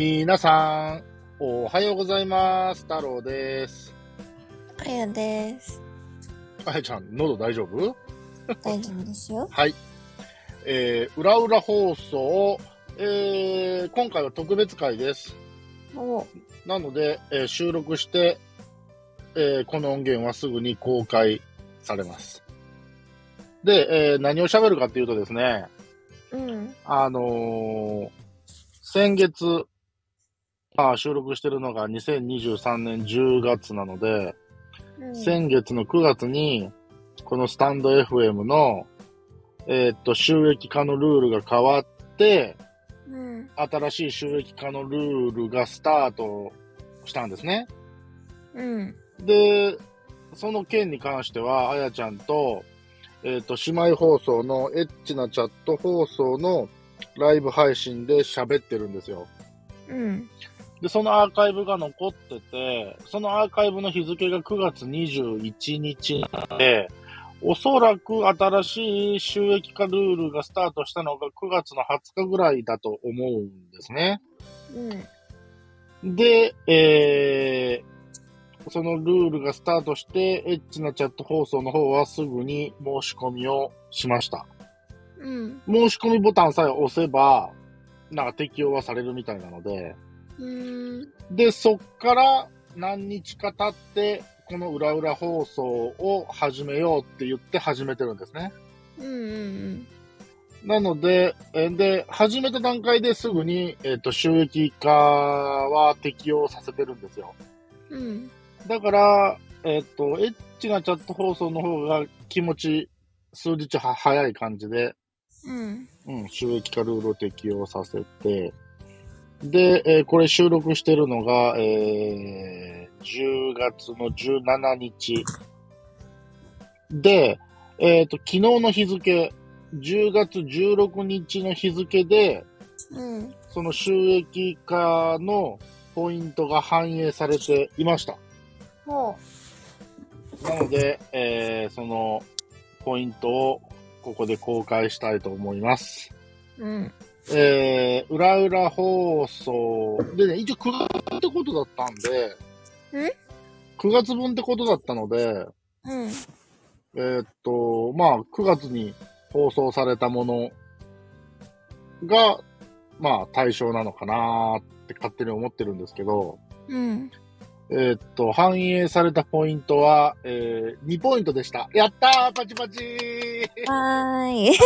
みなさん、おはようございます。太郎です。あやです。あやちゃん、喉大丈夫？大丈夫ですよ。はい。えー、裏裏放送、えー、今回は特別会です。おなので、えー収録して、えーこの音源はすぐに公開されます。で、えー何を喋るかっていうとですね、うん。あのー先月、まあ、収録してるのが2023年10月なので、うん、先月の9月に、このスタンド FM の、えーっと、収益化のルールが変わって、うん。新しい収益化のルールがスタートしたんですね。うん。で、その件に関しては、あやちゃんと、えっ、と、姉妹放送のエッチなチャット放送のライブ配信で喋ってるんですよ。うん。で、そのアーカイブが残ってて、そのアーカイブの日付が9月21日なので、おそらく新しい収益化ルールがスタートしたのが9月の20日ぐらいだと思うんですね。うん。で、えー、そのルールがスタートして、エッチなチャット放送の方はすぐに申し込みをしました。うん。申し込みボタンさえ押せば、なんか適用はされるみたいなので、うん。で、そっから何日か経って、この裏裏放送を始めようって言って始めてるんですね。うん。なので、えーで、始めた段階ですぐに、えっ、と、収益化は適用させてるんですよ。うん。だから、えっ、と、エッチなチャット放送の方が気持ち、数日は早い感じで、うん。うん、収益化ルールを適用させて、で、えーこれ収録してるのが、えー、10月の17日。で、えっ、と、昨日の日付、10月16日の日付で、うん。その収益化のポイントが反映されていました。ほなので、えーそのポイントをここで公開したいと思います。う。うん。えー、裏裏放送。でね、一応9月ってことだったんで、ん ?9 月分ってことだったので、うん。えーっと、まあ、9月に放送されたものが、まあ、対象なのかなーって勝手に思ってるんですけど、うん。えーっと、反映されたポイントは、えー、2ポイントでした。やったーパチパチーはーい。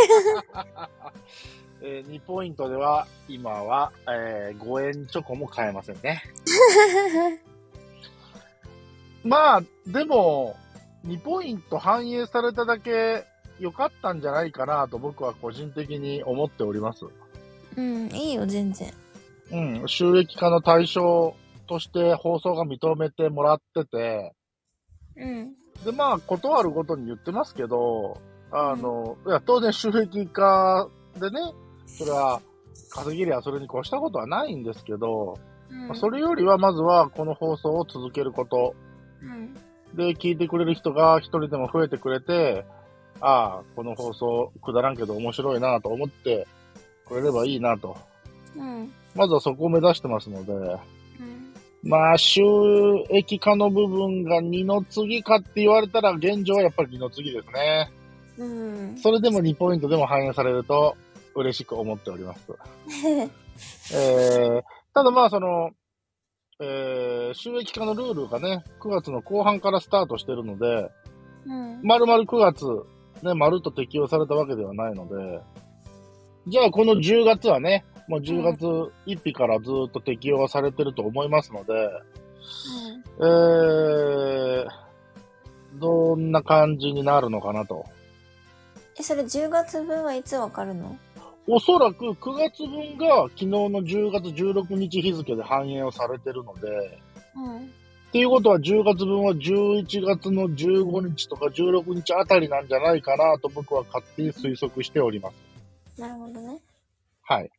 えー、2ポイントでは、今は、えー、5円チョコも買えませんね。まあ、でも、2ポイント反映されただけ良かったんじゃないかなと僕は個人的に思っております。うん。いいよ、全然。うん、収益化の対象として放送が認めてもらってて、うん。で、まあ、断るごとに言ってますけど、あの、いや、当然収益化でね、それは稼げりゃそれに越したことはないんですけど、うんまあそれよりはまずはこの放送を続けること。うん。で、聞いてくれる人が一人でも増えてくれて、ああ、この放送くだらんけど面白いなと思ってくれればいいなと。うん。まずはそこを目指してますので、うん。まあ、収益化の部分が二の次かって言われたら現状はやっぱり二の次ですね。うん。それでも2ポイントでも反映されると嬉しく思っております。えー、ただまあその、えー、収益化のルールがね、9月の後半からスタートしてるので、うん。丸々9月、ね、まるっと適用されたわけではないので、じゃあこの10月はね、もう10月1日からずっと適用されてると思いますので、えー、どんな感じになるのかなと。え、それ10月分はいつわかるの？おそらく9月分が昨日の10月16日日付で反映をされてるので、うん。っていうことは10月分は11月の15日とか16日あたりなんじゃないかなと僕は勝手に推測しております。なるほどね。はい。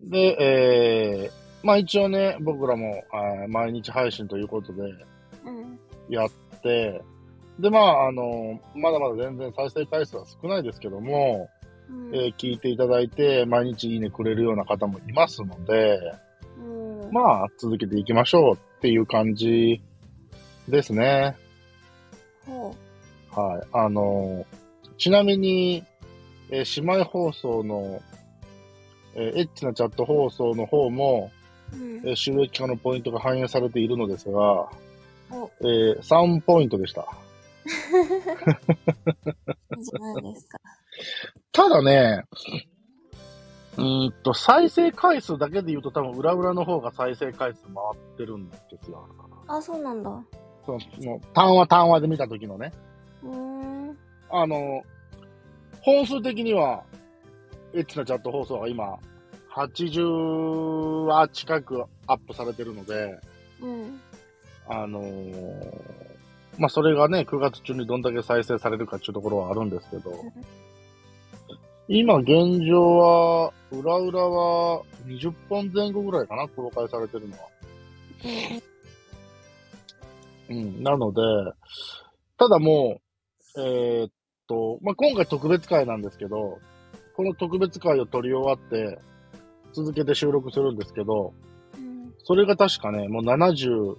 で、えー、まあ一応ね、僕らも毎日配信ということでうん。やって、で、まあ、あの、まだまだ全然再生回数は少ないですけども、うんえー聞いていただいて、毎日いいねくれるような方もいますので、うまあ、続けていきましょうっていう感じですね。ほはい。あの、ちなみに、えー姉妹放送の、えーエッチなチャット放送の方も、う。うんえ。ー収益化のポイントが反映されているのですが、お、えー3ポイントでした。じゃないですか。ただね、うーんと、再生回数だけで言うと多分裏裏の方が再生回数回ってるんですよ。あ、そうなんだ。その、単話単話で見た時のね。うーん。あの、本数的には、エッチなチャット放送が今、80話近くアップされてるので、うん。あのーまあ、それがね、9月中にどんだけ再生されるかっていうところはあるんですけど、今現状は、裏裏は20本前後ぐらいかな、公開されてるのは。うん、なので、ただもう、えーっと、まあ、今回特別会なんですけど、この特別会を撮り終わって、続けて収録するんですけど、うん。それが確かね、もう72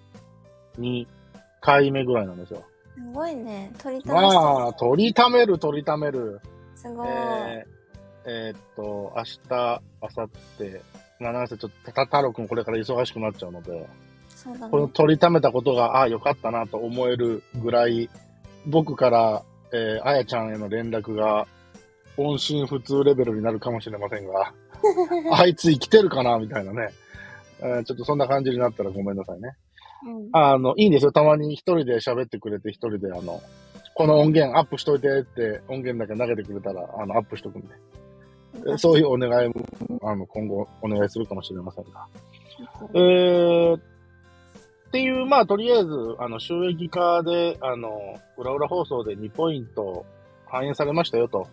回目ぐらいなんですよ。すごいね。取りためまあ、撮りためる、撮りためる。すごい。えーえーっと、明日、明後日、まあ、なんせちょっと、た、太郎くんこれから忙しくなっちゃうので、そうだこのね。取りためたことが、ああ、よかったなと思えるぐらい、僕から、えーあやちゃんへの連絡が、音信不通レベルになるかもしれませんが、あいつ生きてるかなみたいなね。えーちょっとそんな感じになったらごめんなさいね。うん。あの、いいんですよ。たまに一人で喋ってくれて、一人であの、この音源アップしといてって音源だけ投げてくれたら、あの、アップしとくんで。えそういうお願いも、あの、今後お願いするかもしれませんが。えー、っていう、まあ、とりあえず、あの、収益化で、あの、裏裏放送で2ポイント反映されましたよと、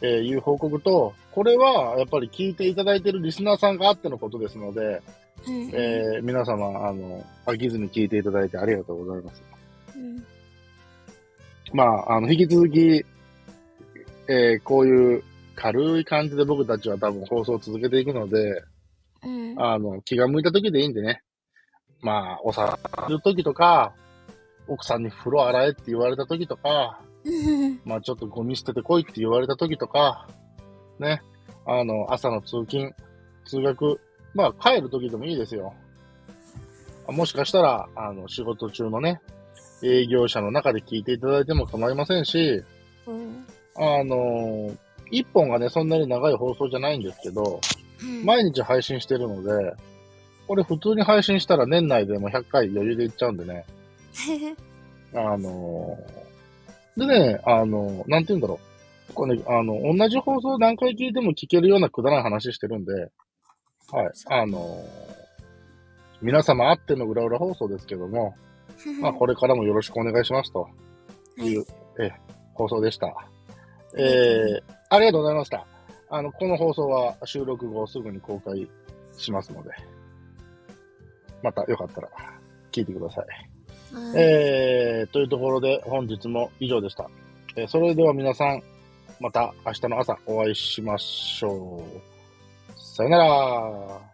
えーいう報告と、これは、やっぱり聞いていただいているリスナーさんがあってのことですので、うん。えー皆様、あの、飽きずに聞いていただいてありがとうございます。うん。まあ、あの、引き続き、えーこういう軽い感じで僕たちは多分放送を続けていくので、うん。あの、気が向いた時でいいんでね。まあ、お皿洗う時とか、奥さんに風呂洗えって言われた時とか、まあちょっとゴミ捨ててこいって言われた時とか、ね。あの、朝の通勤、通学、まあ帰る時でもいいですよ。あもしかしたら、あの、仕事中のね、営業者の中で聞いていただいても構いませんし、うん。あの、一本がね、そんなに長い放送じゃないんですけど、毎日配信してるので、これ普通に配信したら年内でも100回余裕でいっちゃうんでね。あのでね、あのなんて言うんだろう。これね、あの、同じ放送何回聞いても聞けるようなくだらない話してるんで、はい。あの皆様あっての裏裏放送ですけども、まあ、これからもよろしくお願いしますという、え放送でした。えー、ありがとうございました。あの、この放送は収録後すぐに公開しますので、またよかったら聞いてください。はいえー、というところで本日も以上でした。えーそれでは皆さん、また明日の朝お会いしましょう。さよなら。